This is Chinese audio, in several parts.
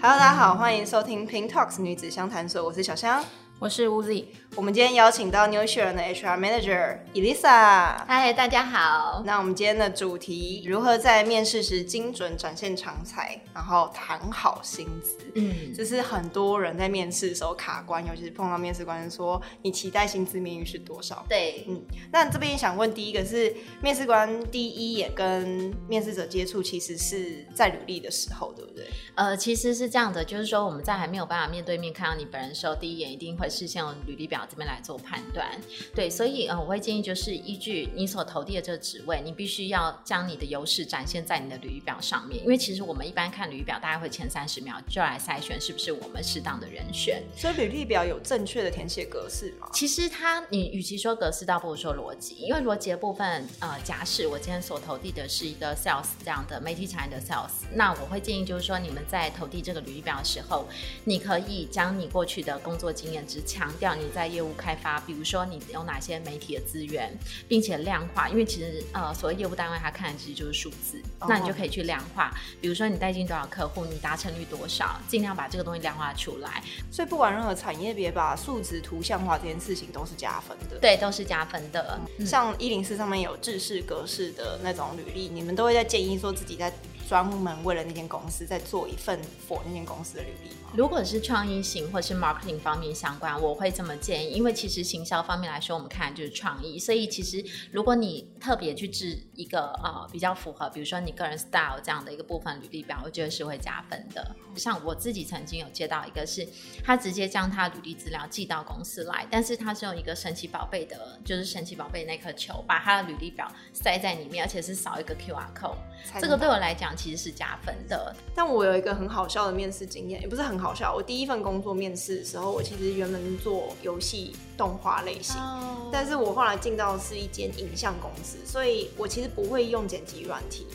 Hello，大家好，欢迎收听 Pin Talks 女子相谈所，我是小香。我是 Uzi，我们今天邀请到 New Sharon 的 HR Manager Elisa。嗨，大家好。那我们今天的主题，如何在面试时精准展现长才，然后谈好薪资。嗯，这是很多人在面试的时候卡关，尤其是碰到面试官说你期待薪资面遇是多少？对，嗯。那这边想问第一个是，面试官第一眼跟面试者接触，其实是在履历的时候，对不对？呃，其实是这样的，就是说我们在还没有办法面对面看到你本人的时候，第一眼一定会。是先用履历表这边来做判断，对，所以呃，我会建议就是依据你所投递的这个职位，你必须要将你的优势展现在你的履历表上面。因为其实我们一般看履历表，大概会前三十秒就来筛选是不是我们适当的人选。所以履历表有正确的填写格式吗？其实它，你与其说格式，倒不如说逻辑。因为逻辑的部分，呃，假使我今天所投递的是一个 sales 这样的媒体产业的 sales，那我会建议就是说，你们在投递这个履历表的时候，你可以将你过去的工作经验值强调你在业务开发，比如说你有哪些媒体的资源，并且量化，因为其实呃，所谓业务单位他看的其实就是数字，oh. 那你就可以去量化，比如说你带进多少客户，你达成率多少，尽量把这个东西量化出来。所以不管任何产业别，把数值图像化这件事情都是加分的。对，都是加分的。嗯、像一零四上面有制式格式的那种履历，你们都会在建议说自己在。专门为了那间公司在做一份 for 那间公司的履历吗？如果是创意型或是 marketing 方面相关，我会这么建议，因为其实行销方面来说，我们看就是创意，所以其实如果你特别去制一个呃比较符合，比如说你个人 style 这样的一个部分履历表，我觉得是会加分的。像我自己曾经有接到一个是，他直接将他履历资料寄到公司来，但是他是用一个神奇宝贝的，就是神奇宝贝那颗球，把他的履历表塞在里面，而且是扫一个 QR code，这个对我来讲。其实是加分的，但我有一个很好笑的面试经验，也不是很好笑。我第一份工作面试的时候，我其实原本做游戏动画类型，oh. 但是我后来进到的是一间影像公司，所以我其实不会用剪辑软体。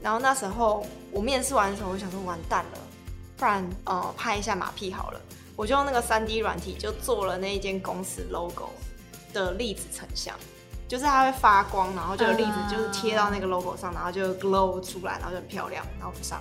然后那时候我面试完的时候，我想说完蛋了，不然呃拍一下马屁好了，我就用那个三 D 软体就做了那一间公司 logo 的粒子成像。就是它会发光，然后就粒子就是贴到那个 logo 上，然后就 glow 出来，然后就很漂亮，然后不上，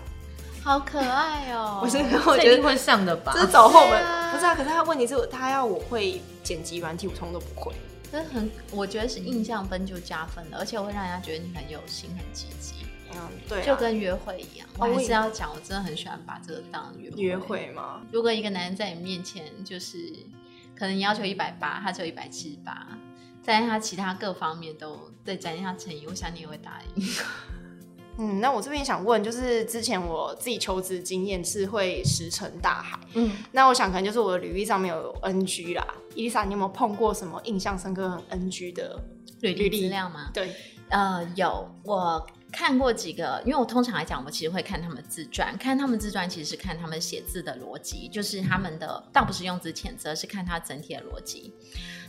好可爱哦、喔！不是，我觉得会上的吧？这是走后门，啊不是啊？可是他问题是，他要我会剪辑软体，我通都不会。这很，我觉得是印象分就加分了，而且我会让人家觉得你很有心、很积极。嗯，对、啊，就跟约会一样。我还是要讲，我真的很喜欢把这个当约会。约会吗？如果一个男人在你面前，就是可能你要求一百八，他只有一百七十八。在他其他各方面都对展现他诚意，我想你也会答应。嗯，那我这边想问，就是之前我自己求职经验是会石沉大海。嗯，那我想可能就是我的履历上面有 NG 啦。伊丽莎，你有没有碰过什么印象深刻很 NG 的履历资料吗？对，呃，有，我看过几个，因为我通常来讲，我其实会看他们自传，看他们自传其实是看他们写字的逻辑，就是他们的倒不是用字遣词，是看他整体的逻辑。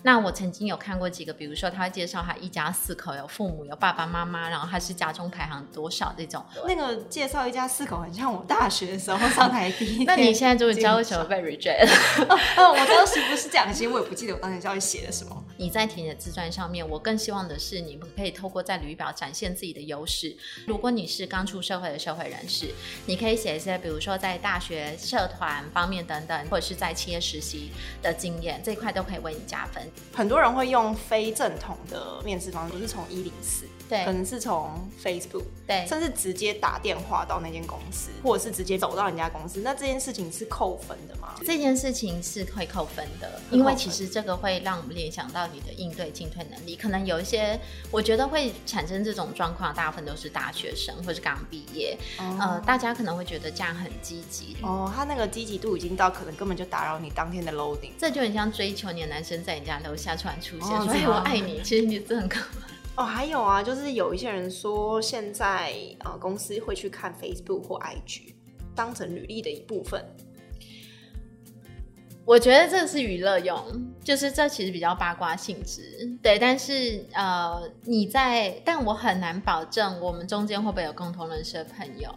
那我曾经有看过几个，比如说他会介绍他一家四口，有父母，有爸爸妈妈，然后他是家中排行多少这种。那个介绍一家四口很像我大学的时候上台第一 天。那你现在终于知道为什么被 reject 了？哦，我当时不是讲心，我也不记得我当时到底写了什么。你在填的自传上面，我更希望的是你们可以透过在履历表展现自己的优势。如果你是刚出社会的社会人士，你可以写一些，比如说在大学社团方面等等，或者是在企业实习的经验，这一块都可以为你加分。很多人会用非正统的面试方式，不是从一零四，对，可能是从 Facebook，对，甚至直接打电话到那间公司，或者是直接走到人家公司。那这件事情是扣分的吗？这件事情是会扣分的，因为其实这个会让我们联想到你的应对进退能力。可能有一些，我觉得会产生这种状况，大部分都是大学生或是刚毕业，哦，呃，大家可能会觉得这样很积极。哦，他那个积极度已经到可能根本就打扰你当天的 loading。这就很像追求你的男生在你家楼下突然出现，哦、说：“哎，我爱你。”其实你真的很可怕。哦，还有啊，就是有一些人说，现在呃公司会去看 Facebook 或 IG，当成履历的一部分。我觉得这是娱乐用，就是这其实比较八卦性质，对。但是呃，你在，但我很难保证我们中间会不会有共同认识的朋友。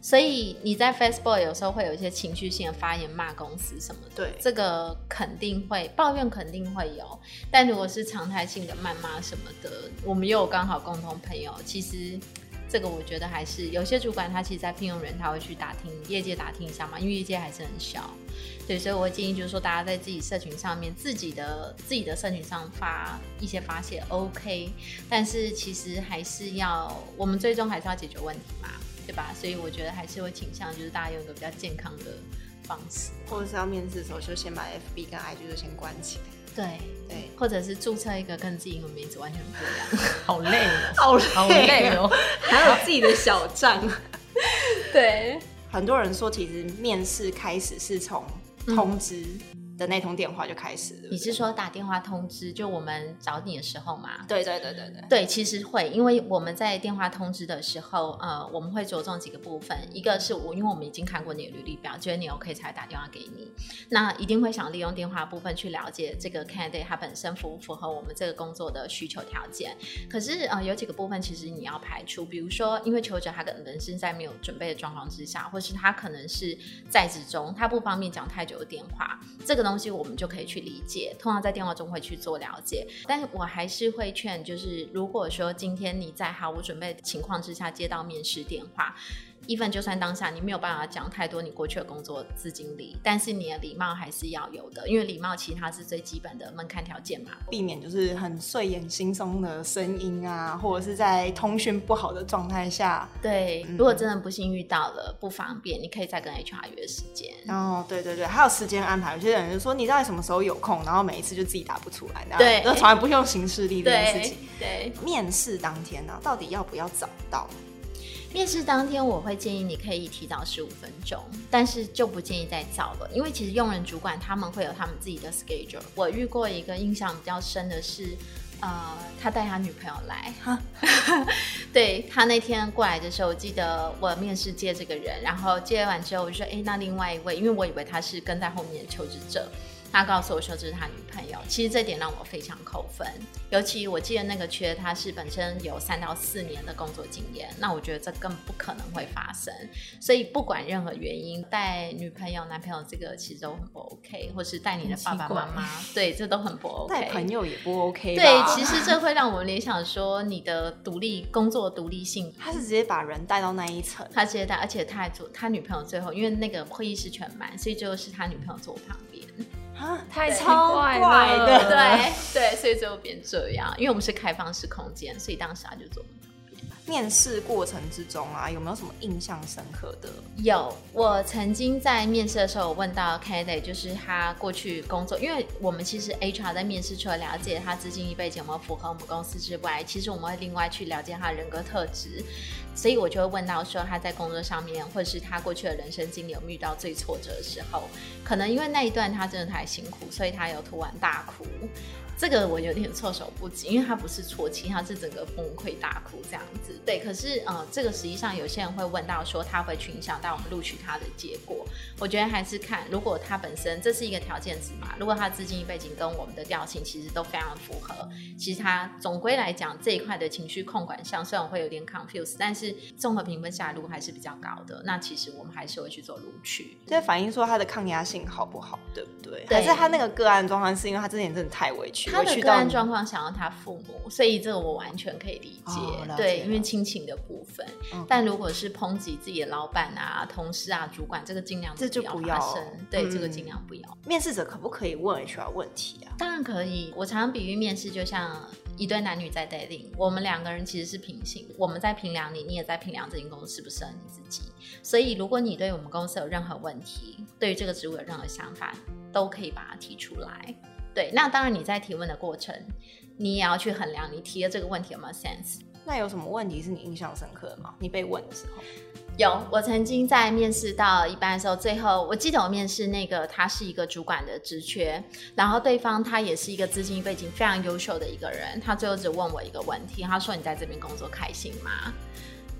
所以你在 Facebook 有时候会有一些情绪性的发言，骂公司什么的，对，这个肯定会抱怨，肯定会有。但如果是常态性的谩骂什么的，我们又有刚好共同朋友，其实这个我觉得还是有些主管他其实，在聘用人他会去打听业界打听一下嘛，因为业界还是很小。对，所以我会建议就是说，大家在自己社群上面，自己的自己的社群上发一些发泄，OK。但是其实还是要，我们最终还是要解决问题嘛，对吧？所以我觉得还是会倾向就是大家用一个比较健康的方式，或者是要面试的时候就先把 FB 跟 IG 就先关起来。对对，或者是注册一个跟自己英文名字完全不一样，好累哦，好好累哦，还有自己的小账。对，很多人说，其实面试开始是从。通知的那通电话就开始了。你是说打电话通知，就我们找你的时候吗？对对对对对。对，其实会，因为我们在电话通知的时候，呃，我们会着重几个部分。一个是我，因为我们已经看过你的履历表，觉得你 OK 才打电话给你。那一定会想利用电话部分去了解这个 candidate 他本身符不符合我们这个工作的需求条件。可是呃，有几个部分其实你要排除，比如说，因为求职他可能是在没有准备的状况之下，或是他可能是在职中，他不方便讲太久的电话，这个东西我们就可以。去理解，通常在电话中会去做了解，但是我还是会劝，就是如果说今天你在毫无准备的情况之下接到面试电话。一份就算当下你没有办法讲太多你过去的工作资经历，但是你的礼貌还是要有的，因为礼貌其实它是最基本的门槛条件嘛。避免就是很睡眼惺忪的声音啊，或者是在通讯不好的状态下。对，嗯、如果真的不幸遇到了不方便，你可以再跟 HR 约时间。哦，对对对，还有时间安排。有些人就说你到底什么时候有空，然后每一次就自己打不出来，对，都从来不用行事历这件事情。对，对面试当天呢、啊，到底要不要早到？面试当天，我会建议你可以提早十五分钟，但是就不建议再早了，因为其实用人主管他们会有他们自己的 schedule。我遇过一个印象比较深的是，呃，他带他女朋友来，哈对，他那天过来的时候，我记得我面试接这个人，然后接完之后我就说，哎，那另外一位，因为我以为他是跟在后面的求职者。他告诉我说这是他女朋友，其实这点让我非常扣分。尤其我记得那个缺，他是本身有三到四年的工作经验，那我觉得这更不可能会发生。所以不管任何原因，带女朋友、男朋友这个其实都很不 OK，或是带你的爸爸妈妈，对，这都很不 OK。带朋友也不 OK。对，其实这会让我联想说你的独立工作独立性。他是直接把人带到那一层，他直接带，而且他还坐他女朋友最后，因为那个会议室全满，所以最后是他女朋友坐旁边。啊，太超怪了，对对对，所以最后变这样，因为我们是开放式空间，所以当时他就坐旁边。面试过程之中啊，有没有什么印象深刻的？有，我曾经在面试的时候问到 candidate，就是他过去工作，因为我们其实 HR 在面试除了了解他资经历背景有没有符合我们公司之外，其实我们会另外去了解他的人格特质。所以我就会问到说，他在工作上面，或者是他过去的人生经历有没有遇到最挫折的时候，可能因为那一段他真的太辛苦，所以他有突然大哭。这个我有点措手不及，因为他不是啜泣，他是整个崩溃大哭这样子。对，可是呃，这个实际上有些人会问到说，他会去影响到我们录取他的结果。我觉得还是看，如果他本身这是一个条件值嘛，如果他资金背景跟我们的调性其实都非常符合，其实他总归来讲这一块的情绪控管上，虽然会有点 confuse，但是综合评分下来如果还是比较高的，那其实我们还是会去做录取。这反映说他的抗压性好不好，对不对？对，还是他那个个案状况是因为他之前真的太委屈。他的个案状况想要他父母，所以这个我完全可以理解。哦、对，因为亲情的部分。嗯、但如果是抨击自己的老板啊、同事啊、主管，这个尽量这就不要发生。对，嗯、这个尽量不要。面试者可不可以问 HR 问题啊？当然可以。我常常比喻面试就像一对男女在 dating，我们两个人其实是平行，我们在评量你，你也在评量这间公司适不适合你自己。所以，如果你对我们公司有任何问题，对于这个职务有任何想法，都可以把它提出来。对，那当然你在提问的过程，你也要去衡量你提的这个问题有没有 sense。那有什么问题是你印象深刻的吗？你被问的时候，有。我曾经在面试到一半的时候，最后我记得我面试那个他是一个主管的职缺，然后对方他也是一个资金背景非常优秀的一个人，他最后只问我一个问题，他说：“你在这边工作开心吗？”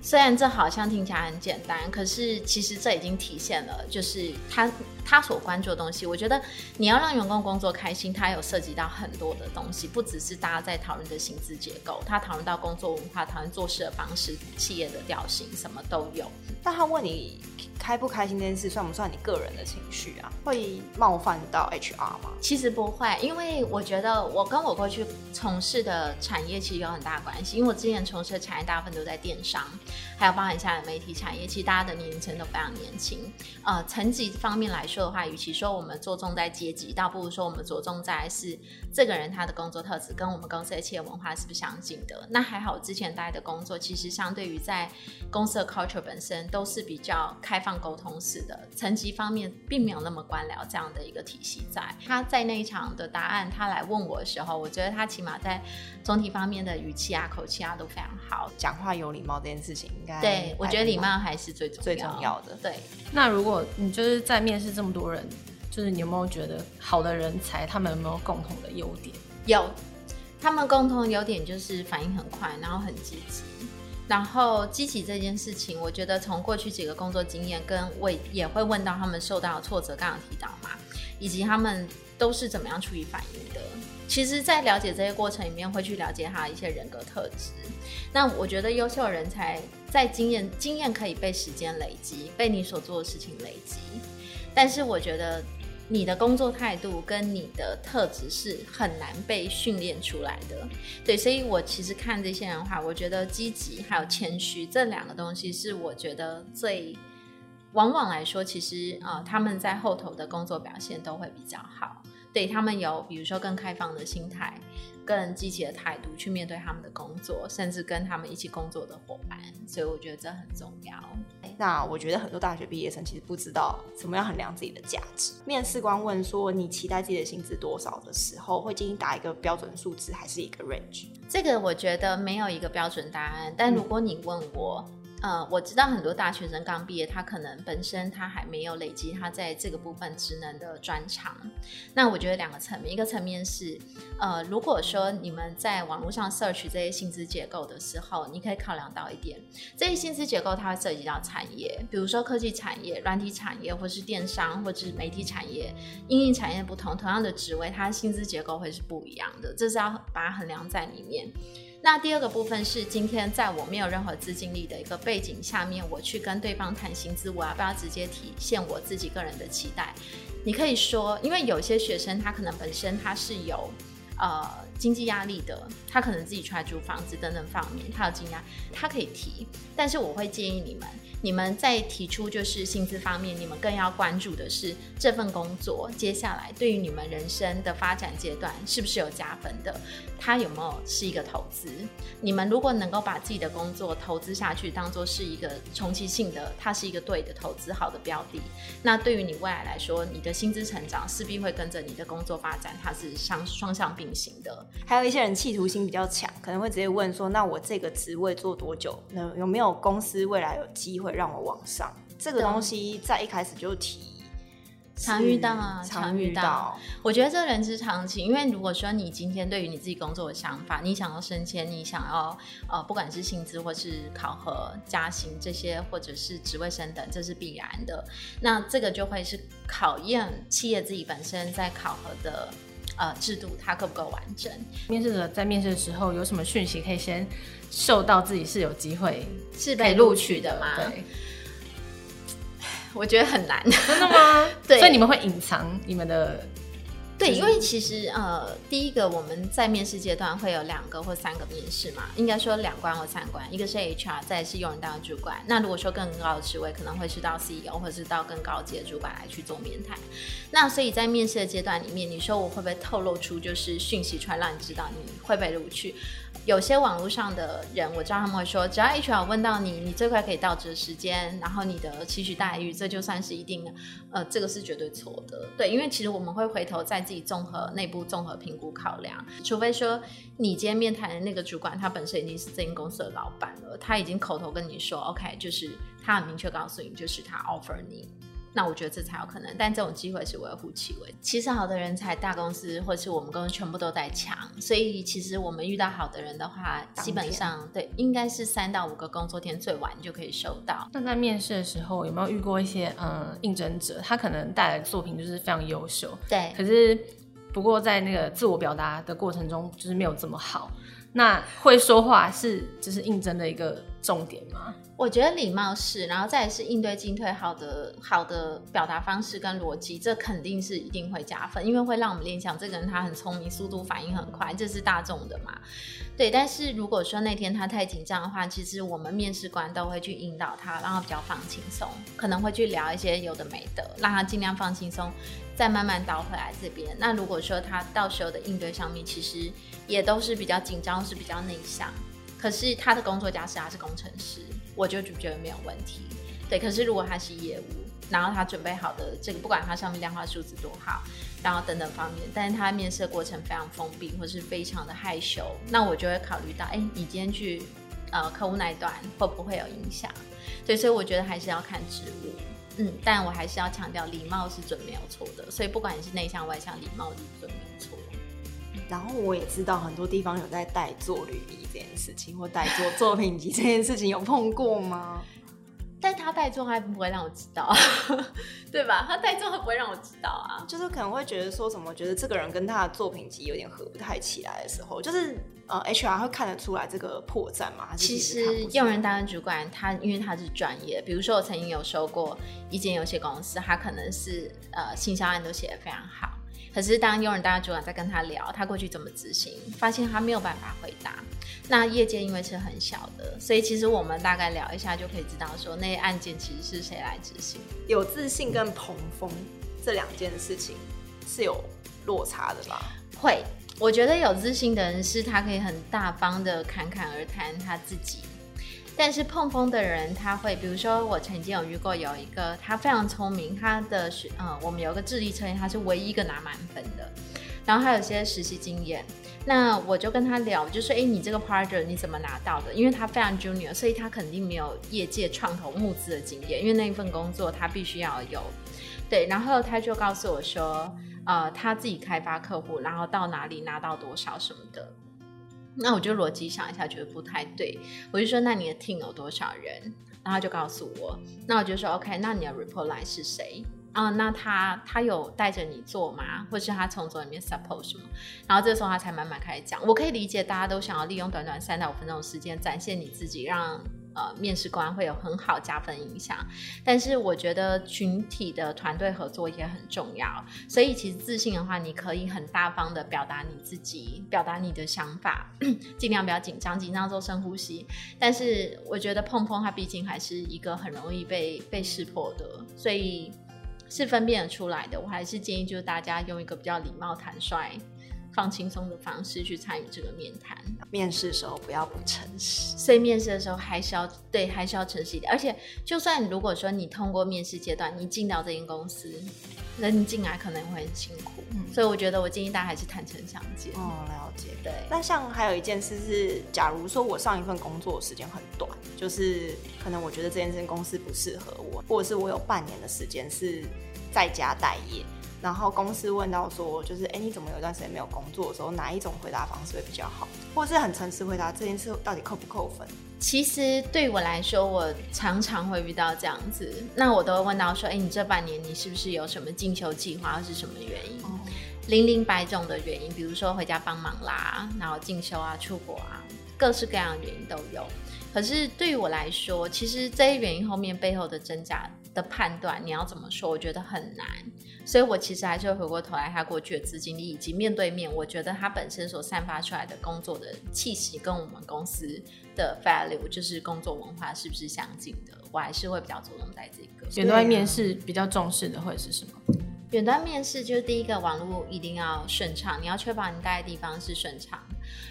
虽然这好像听起来很简单，可是其实这已经体现了，就是他他所关注的东西。我觉得你要让员工工作开心，他有涉及到很多的东西，不只是大家在讨论的薪资结构，他讨论到工作文化，讨论做事的方式，企业的调性，什么都有。但他问你开不开心这件事，算不算你个人的情绪啊？会冒犯到 HR 吗？其实不会，因为我觉得我跟我过去从事的产业其实有很大关系，因为我之前从事的产业大部分都在电商，还有包含下的媒体产业，其实大家的年龄层都非常年轻。呃，层级方面来说的话，与其说我们着重在阶级，倒不如说我们着重在是这个人他的工作特质跟我们公司的企业文化是不是相近的。那还好，我之前待的工作其实相对于在公司的 culture 本身。都是比较开放沟通式的，层级方面并没有那么官僚这样的一个体系在。他在那一场的答案，他来问我的时候，我觉得他起码在总体方面的语气啊、口气啊都非常好，讲话有礼貌这件事情应该对，我觉得礼貌还是最最重要的。对，那如果你就是在面试这么多人，就是你有没有觉得好的人才他们有没有共同的优点？有，他们共同的优点就是反应很快，然后很积极。然后积极这件事情，我觉得从过去几个工作经验，跟我也会问到他们受到的挫折，刚刚提到嘛，以及他们都是怎么样处理反应的。其实，在了解这些过程里面，会去了解他的一些人格特质。那我觉得优秀人才在经验，经验可以被时间累积，被你所做的事情累积。但是我觉得。你的工作态度跟你的特质是很难被训练出来的，对，所以我其实看这些人的话，我觉得积极还有谦虚这两个东西是我觉得最，往往来说，其实呃他们在后头的工作表现都会比较好，对，他们有比如说更开放的心态。更积极的态度去面对他们的工作，甚至跟他们一起工作的伙伴，所以我觉得这很重要。那我觉得很多大学毕业生其实不知道怎么样衡量自己的价值。面试官问说你期待自己的薪资多少的时候，会建议打一个标准数字还是一个 range？这个我觉得没有一个标准答案，但如果你问我。嗯呃，我知道很多大学生刚毕业，他可能本身他还没有累积他在这个部分职能的专长。那我觉得两个层面，一个层面是，呃，如果说你们在网络上 search 这些薪资结构的时候，你可以考量到一点，这些薪资结构它会涉及到产业，比如说科技产业、软体产业，或是电商，或是媒体产业，因应产业不同，同样的职位，它薪资结构会是不一样的，这是要把它衡量在里面。那第二个部分是，今天在我没有任何资金力的一个背景下面，我去跟对方谈薪资，我要不要直接体现我自己个人的期待？你可以说，因为有些学生他可能本身他是有呃经济压力的，他可能自己出来租房子等等方面，他有经济压，他可以提，但是我会建议你们。你们在提出就是薪资方面，你们更要关注的是这份工作接下来对于你们人生的发展阶段是不是有加分的？它有没有是一个投资？你们如果能够把自己的工作投资下去，当做是一个长期性的，它是一个对的投资，好的标的，那对于你未来来说，你的薪资成长势必会跟着你的工作发展，它是相双向并行的。还有一些人企图心比较强，可能会直接问说：“那我这个职位做多久？那有没有公司未来有机会？”会让我往上，这个东西在一开始就提，常遇到啊，常遇到。我觉得这人之常情，因为如果说你今天对于你自己工作的想法，你想要升迁，你想要呃，不管是薪资或是考核加薪这些，或者是职位升等，这是必然的。那这个就会是考验企业自己本身在考核的呃制度，它够不够完整。面试者在面试的时候有什么讯息可以先？受到自己是有机会是被录取的吗？对，我觉得很难。真的吗？对，所以你们会隐藏你们的。对，因为其实呃，第一个我们在面试阶段会有两个或三个面试嘛，应该说两关或三关，一个是 HR，再是用人单位主管。那如果说更高的职位，可能会是到 CEO 或者是到更高级的主管来去做面谈。那所以在面试的阶段里面，你说我会不会透露出就是讯息出来，让你知道你会被录取？有些网络上的人，我知道他们会说，只要 HR 问到你，你最快可以到职的时间，然后你的期许待遇，这就算是一定的。呃，这个是绝对错的。对，因为其实我们会回头在自己综合内部综合评估考量，除非说你今天面谈的那个主管，他本身已经是这间公司的老板了，他已经口头跟你说，OK，就是他很明确告诉你，就是他 offer 你。那我觉得这才有可能。但这种机会是微乎其微。其实好的人才，大公司或是我们公司全部都在抢，所以其实我们遇到好的人的话，基本上对应该是三到五个工作天最晚就可以收到。那在面试的时候有没有遇过一些嗯应征者，他可能带来的作品就是非常优秀，对，可是不过在那个自我表达的过程中就是没有这么好。那会说话是就是应征的一个重点吗？我觉得礼貌是，然后再是应对进退好的好的表达方式跟逻辑，这肯定是一定会加分，因为会让我们联想这个人他很聪明，速度反应很快，这是大众的嘛。对，但是如果说那天他太紧张的话，其实我们面试官都会去引导他，让他比较放轻松，可能会去聊一些有的没的，让他尽量放轻松。再慢慢倒回来这边。那如果说他到时候的应对上面，其实也都是比较紧张，是比较内向。可是他的工作家是他是工程师，我就觉得没有问题。对，可是如果他是业务，然后他准备好的这个，不管他上面量化数字多好，然后等等方面，但是他面试过程非常封闭，或是非常的害羞，那我就会考虑到，哎，你今天去呃客户那一段会不会有影响？对，所以我觉得还是要看职务。嗯，但我还是要强调，礼貌是准没有错的。所以不管你是内向外向，礼貌是准没有错。然后我也知道很多地方有在代做履历这件事情，或代做作品集这件事情，有碰过吗？但他代做还不会让我知道，对吧？他代做他不会让我知道啊，就是可能会觉得说什么，觉得这个人跟他的作品集有点合不太起来的时候，就是呃，HR 会看得出来这个破绽吗？其实用人单位主管他因为他是专业，比如说我曾经有收过一间游戏公司，他可能是呃行销案都写得非常好。可是当用人单位主管在跟他聊他过去怎么执行，发现他没有办法回答。那业界因为是很小的，所以其实我们大概聊一下就可以知道说那些案件其实是谁来执行。有自信跟捧风这两件事情是有落差的吧？会，我觉得有自信的人是他可以很大方的侃侃而谈他自己。但是碰风的人，他会，比如说我曾经有遇过有一个，他非常聪明，他的学，嗯，我们有个智力测验，他是唯一一个拿满分的，然后他有些实习经验，那我就跟他聊，就说，哎，你这个 project 你怎么拿到的？因为他非常 junior，所以他肯定没有业界创投募资的经验，因为那一份工作他必须要有，对，然后他就告诉我说，呃，他自己开发客户，然后到哪里拿到多少什么的。那我就逻辑想一下，觉得不太对。我就说，那你的 team 有多少人？然后他就告诉我。那我就说，OK，那你的 report line 是谁？啊，那他他有带着你做吗？或是他从左里面 support 什么？然后这时候他才慢慢开始讲。我可以理解大家都想要利用短短三到五分钟的时间展现你自己，让。呃，面试官会有很好加分影响，但是我觉得群体的团队合作也很重要。所以其实自信的话，你可以很大方的表达你自己，表达你的想法，尽量不要紧张，紧张做深呼吸。但是我觉得碰碰它毕竟还是一个很容易被被识破的，所以是分辨得出来的。我还是建议就是大家用一个比较礼貌、坦率。放轻松的方式去参与这个面谈。面试的时候不要不诚实，所以面试的时候还是要对，还是要诚实一点。而且，就算如果说你通过面试阶段，你进到这间公司，那你进来可能会很辛苦。嗯，所以我觉得我建议大家还是坦诚相见。哦，了解。对。那像还有一件事是，假如说我上一份工作时间很短，就是可能我觉得这间公司不适合我，或者是我有半年的时间是在家待业。然后公司问到说，就是哎，你怎么有一段时间没有工作的时候，哪一种回答方式会比较好？或者是很诚实回答这件事到底扣不扣分？其实对我来说，我常常会遇到这样子，那我都会问到说，哎，你这半年你是不是有什么进修计划，或是什么原因？哦、零零百种的原因，比如说回家帮忙啦，然后进修啊、出国啊，各式各样的原因都有。可是对于我来说，其实这些原因后面背后的真假的判断，你要怎么说？我觉得很难。所以我其实还是会回过头来，他过去的资经历以及面对面，我觉得他本身所散发出来的工作的气息，跟我们公司的 value，就是工作文化是不是相近的？我还是会比较着重在这个。远端面试比较重视的会是什么？远端面试就是第一个，网络一定要顺畅，你要确保你待的地方是顺畅。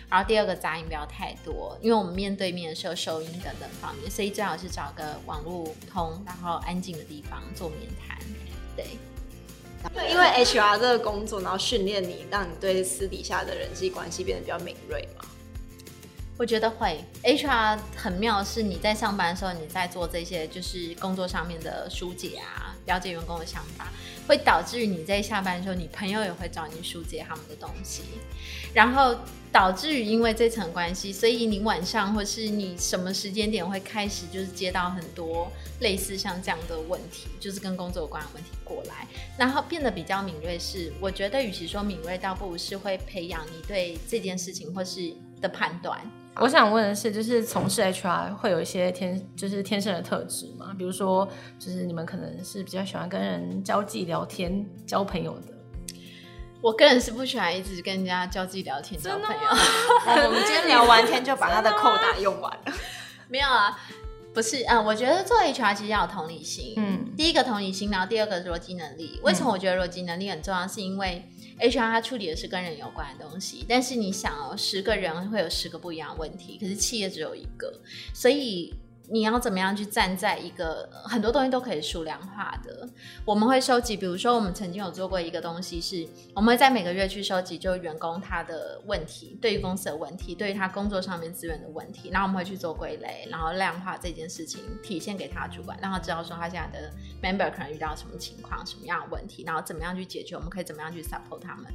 然后第二个杂音不要太多，因为我们面对面的时候收音等等方面，所以最好是找个网络通，然后安静的地方做面谈。对。对，因为 HR 这个工作，然后训练你，让你对私底下的人际关系变得比较敏锐嘛。我觉得会，HR 很妙的是你在上班的时候，你在做这些就是工作上面的疏解啊，了解员工的想法，会导致于你在下班的时候，你朋友也会找你疏解他们的东西，然后导致于因为这层关系，所以你晚上或是你什么时间点会开始就是接到很多类似像这样的问题，就是跟工作有关的问题过来，然后变得比较敏锐。是我觉得与其说敏锐，倒不如是会培养你对这件事情或是的判断。我想问的是，就是从事 HR 会有一些天，就是天生的特质嘛？比如说，就是你们可能是比较喜欢跟人交际聊天、交朋友的。我个人是不喜欢一直跟人家交际聊天、交朋友。我们今天聊完天就把他的扣打用完了。没有啊，不是，嗯，我觉得做 HR 其实要有同理心。嗯，第一个同理心，然后第二个逻辑能力。为什么我觉得逻辑能力很重要？是因为 HR 他处理的是跟人有关的东西，但是你想哦，十个人会有十个不一样的问题，可是企业只有一个，所以。你要怎么样去站在一个很多东西都可以数量化的？我们会收集，比如说我们曾经有做过一个东西是，我们会在每个月去收集，就员工他的问题，对于公司的问题，对于他工作上面资源的问题，然后我们会去做归类，然后量化这件事情，体现给他主管，让他知道说他现在的 member 可能遇到什么情况、什么样的问题，然后怎么样去解决，我们可以怎么样去 support 他们。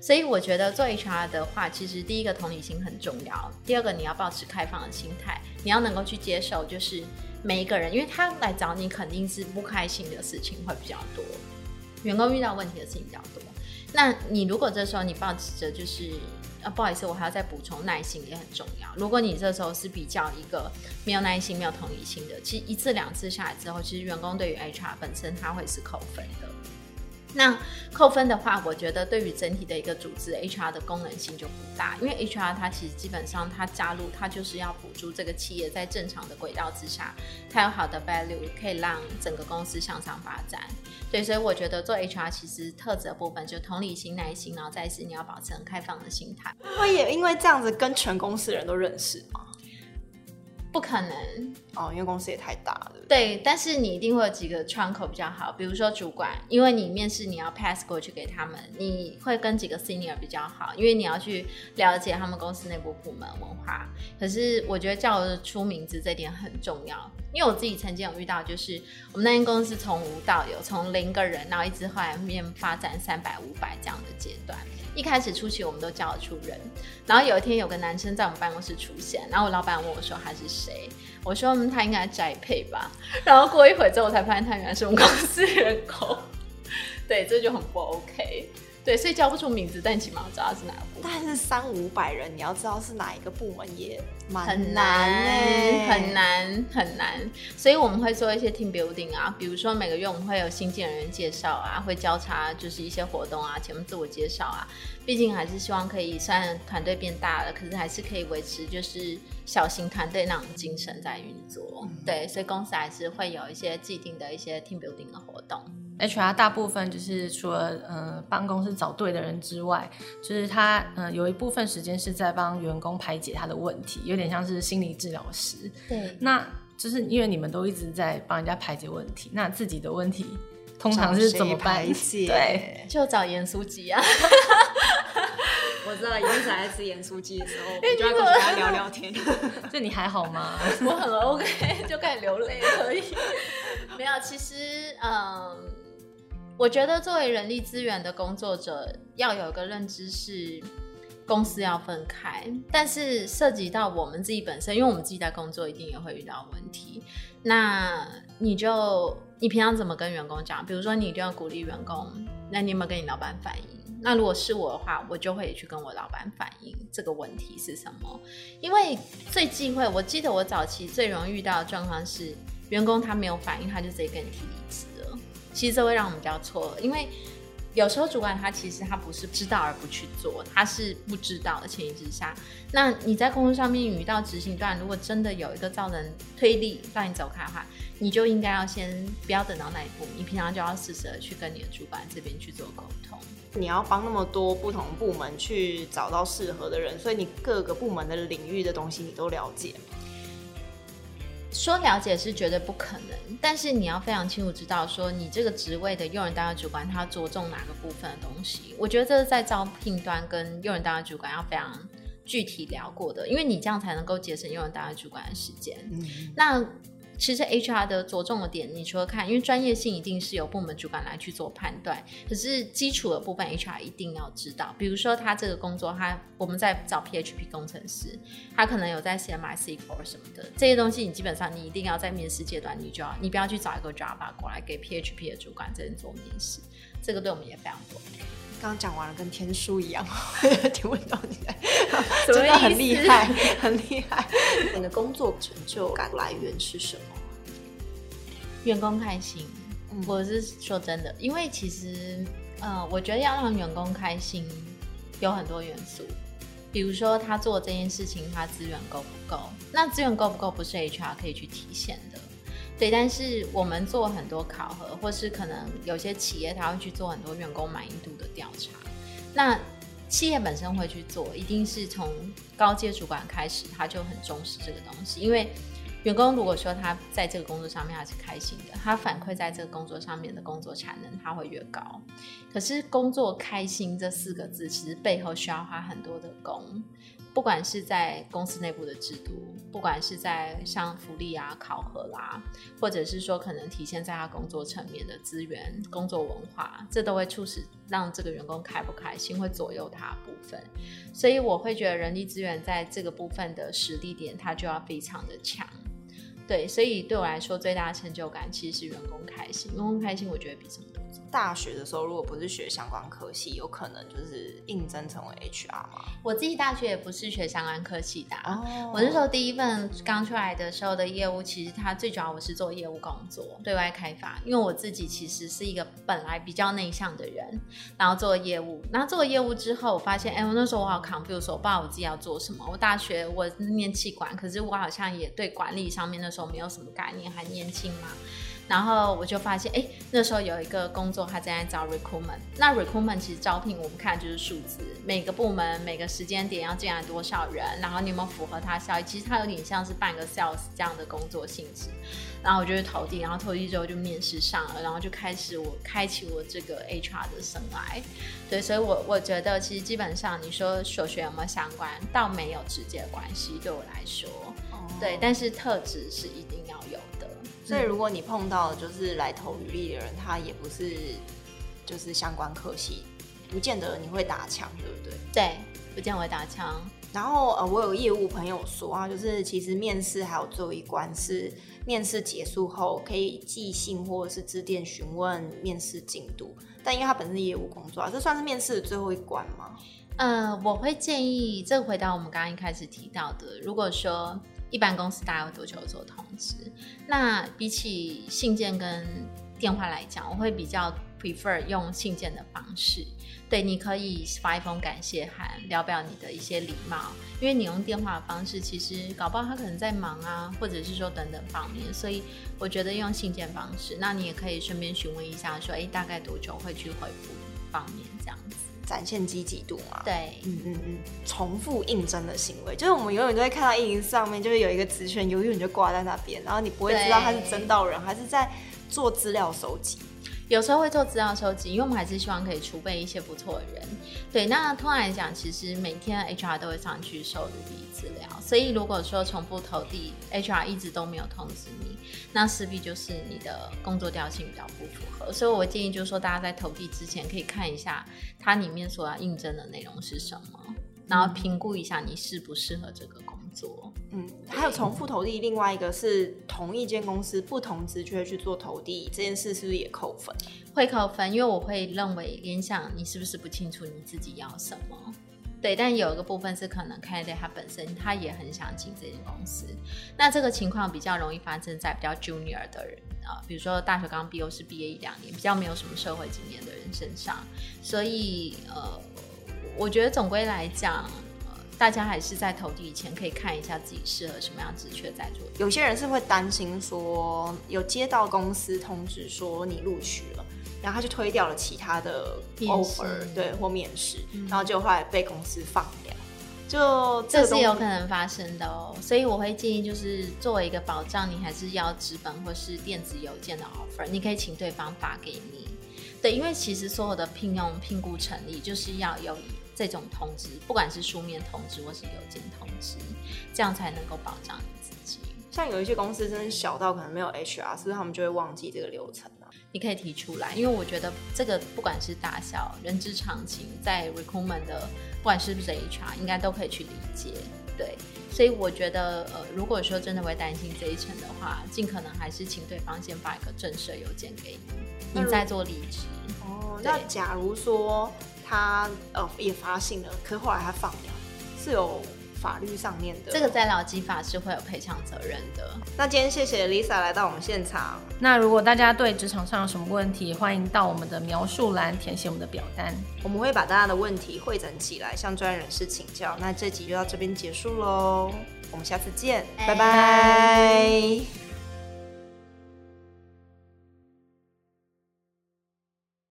所以我觉得做 HR 的话，其实第一个同理心很重要，第二个你要保持开放的心态，你要能够去接受，就是每一个人，因为他来找你肯定是不开心的事情会比较多，员工遇到问题的事情比较多。那你如果这时候你抱持着就是啊，不好意思，我还要再补充，耐心也很重要。如果你这时候是比较一个没有耐心、没有同理心的，其实一次两次下来之后，其实员工对于 HR 本身他会是扣分的。那扣分的话，我觉得对于整体的一个组织，HR 的功能性就不大，因为 HR 它其实基本上它加入，它就是要辅助这个企业在正常的轨道之下，它有好的 value，可以让整个公司向上发展。对，所以我觉得做 HR 其实特质的部分就同理心、耐心，然后再是你要保持很开放的心态。会也因为这样子跟全公司的人都认识吗？不可能哦，因为公司也太大了。对，但是你一定会有几个窗口比较好，比如说主管，因为你面试你要 pass 过去给他们，你会跟几个 senior 比较好，因为你要去了解他们公司内部部门文化。可是我觉得叫得出名字这点很重要，因为我自己曾经有遇到，就是我们那间公司从无到有，从零个人，然后一直后来面发展三百、五百这样的阶段。一开始初期我们都叫得出人，然后有一天有个男生在我们办公室出现，然后我老板问我说他是谁，我说他应该宅配吧，然后过一会之后我才发现他原来是我们公司员工，对，这就很不 OK。对，所以叫不出名字，但起码知道是哪个部门。但是三五百人，你要知道是哪一个部门也蛮很难呢，很难很难。所以我们会做一些 team building 啊，比如说每个月我们会有新进人员介绍啊，会交叉就是一些活动啊，前面自我介绍啊。毕竟还是希望可以，虽然团队变大了，可是还是可以维持就是小型团队那种精神在运作。嗯。对，所以公司还是会有一些既定的一些 team building 的活动。HR 大部分就是除了呃帮公司找对的人之外，就是他呃有一部分时间是在帮员工排解他的问题，有点像是心理治疗师。对，那就是因为你们都一直在帮人家排解问题，那自己的问题通常是怎么排解？对，就找严书记啊。我知道，一定是在吃盐酥鸡的时候，我就要跟他聊聊天。就你还好吗？我很 OK，就开始流泪而已。没有，其实嗯。我觉得作为人力资源的工作者，要有一个认知是，公司要分开。但是涉及到我们自己本身，因为我们自己在工作，一定也会遇到问题。那你就你平常怎么跟员工讲？比如说你一定要鼓励员工，那你有没有跟你老板反映？那如果是我的话，我就会去跟我老板反映这个问题是什么。因为最忌讳，我记得我早期最容易遇到的状况是，员工他没有反应，他就直接跟你提离职了。其实这会让我们比较错，因为有时候主管他其实他不是知道而不去做，他是不知道的前提之下。那你在工作上面遇到执行段，如果真的有一个造成推力让你走开的话，你就应该要先不要等到那一步，你平常就要试着去跟你的主管这边去做沟通。你要帮那么多不同部门去找到适合的人，所以你各个部门的领域的东西你都了解。说了解是绝对不可能，但是你要非常清楚知道，说你这个职位的用人单位主管他着重哪个部分的东西。我觉得这是在招聘端跟用人单位主管要非常具体聊过的，因为你这样才能够节省用人单位主管的时间。嗯，那。其实 HR 的着重的点，你说看，因为专业性一定是由部门主管来去做判断，可是基础的部分 HR 一定要知道。比如说他这个工作，他我们在找 PHP 工程师，他可能有在写 MySQL 什么的这些东西，你基本上你一定要在面试阶段，你就要你不要去找一个 Java 过来给 PHP 的主管这边做面试，这个对我们也非常不 OK。刚刚讲完了，跟天书一样，听不懂你，真的很厉害，很厉害。你的工作成就感来源是什么？员工开心。我是说真的，因为其实，呃，我觉得要让员工开心，有很多元素。比如说，他做这件事情，他资源够不够？那资源够不够，不是 HR 可以去体现的。对，但是我们做很多考核，或是可能有些企业他会去做很多员工满意度的调查。那企业本身会去做，一定是从高阶主管开始，他就很重视这个东西。因为员工如果说他在这个工作上面他是开心的，他反馈在这个工作上面的工作产能他会越高。可是工作开心这四个字，其实背后需要花很多的工。不管是在公司内部的制度，不管是在像福利啊、考核啦，或者是说可能体现在他工作层面的资源、工作文化，这都会促使让这个员工开不开心，会左右他部分。所以我会觉得人力资源在这个部分的实力点，它就要非常的强。对，所以对我来说最大的成就感其实是员工开心，员工开心，我觉得比什么都。大学的时候，如果不是学相关科系，有可能就是应征成为 HR 吗？我自己大学也不是学相关科系的，啊，oh. 我那时候第一份刚出来的时候的业务，其实它最主要我是做业务工作，对外开发。因为我自己其实是一个本来比较内向的人，然后做业务，然后做了业务之后，我发现，哎，我那时候我好 confused，我不知道我自己要做什么。我大学我念气管，可是我好像也对管理上面那时候没有什么概念，还年轻嘛。然后我就发现，哎，那时候有一个工作，他正在招 recruitment。那 recruitment 其实招聘，我们看就是数字，每个部门每个时间点要进来多少人，然后你有没有符合他效益？其实它有点像是半个 sales 这样的工作性质。然后我就去投递，然后投递之后就面试上了，然后就开始我开启我这个 HR 的生涯。对，所以我我觉得其实基本上你说所学有没有相关，倒没有直接关系，对我来说，哦、对，但是特质是一定。所以，如果你碰到就是来投履历的人，他也不是就是相关科系，不见得你会打枪，对不对？对，不见得会打枪。然后呃，我有业务朋友说啊，就是其实面试还有最后一关是面试结束后可以寄信或者是致电询问面试进度，但因为他本身是业务工作啊，这算是面试的最后一关吗？呃，我会建议，这回到我们刚刚一开始提到的，如果说。一般公司大概多久做通知？那比起信件跟电话来讲，我会比较 prefer 用信件的方式。对，你可以发一封感谢函，聊表你的一些礼貌。因为你用电话的方式，其实搞不好他可能在忙啊，或者是说等等方面。所以我觉得用信件方式，那你也可以顺便询问一下，说，诶，大概多久会去回复方面这样子。展现积极度嘛？对，嗯嗯嗯，重复应征的行为，就是我们永远都会看到印上面，就是有一个职权，永远就挂在那边，然后你不会知道他是真到人还是在做资料收集。有时候会做资料收集，因为我们还是希望可以储备一些不错的人。对，那通常来讲，其实每天 HR 都会上去收履历资料，所以如果说重复投递，HR 一直都没有通知你，那势必就是你的工作调性比较不符合。所以我建议就是说，大家在投递之前可以看一下它里面所要应征的内容是什么，然后评估一下你适不适合这个工作。嗯，还有重复投递，另外一个是同一间公司不同职缺去做投递，这件事是不是也扣分？会扣分，因为我会认为联想你是不是不清楚你自己要什么？对，但有一个部分是可能 candidate 他本身他也很想进这间公司，那这个情况比较容易发生在比较 junior 的人啊，比如说大学刚毕业是毕业一两年，比较没有什么社会经验的人身上，所以呃，我觉得总归来讲。大家还是在投递以前可以看一下自己适合什么样职缺再做。有些人是会担心说，有接到公司通知说你录取了，然后他就推掉了其他的 offer，对，或面试，嗯、然后就后来被公司放掉。就这，这是有可能发生的哦，所以我会建议就是作为一个保障，你还是要纸本或是电子邮件的 offer，你可以请对方发给你。对，因为其实所有的聘用聘雇成立就是要有。这种通知，不管是书面通知或是邮件通知，这样才能够保障你自己。像有一些公司真的小到可能没有 HR，是不是他们就会忘记这个流程呢？你可以提出来，因为我觉得这个不管是大小，人之常情，在 recruitment 的不管是不是 HR，应该都可以去理解。对，所以我觉得，呃，如果说真的会担心这一层的话，尽可能还是请对方先发一个正式邮件给你，你再做离职。哦，那假如说他呃也发信了，可是后来他放掉，是有法律上面的，这个在劳基法是会有赔偿责任的。那今天谢谢 Lisa 来到我们现场。那如果大家对职场上有什么问题，欢迎到我们的描述栏填写我们的表单，我们会把大家的问题汇整起来，向专业人士请教。那这集就到这边结束喽，我们下次见，拜拜。拜拜。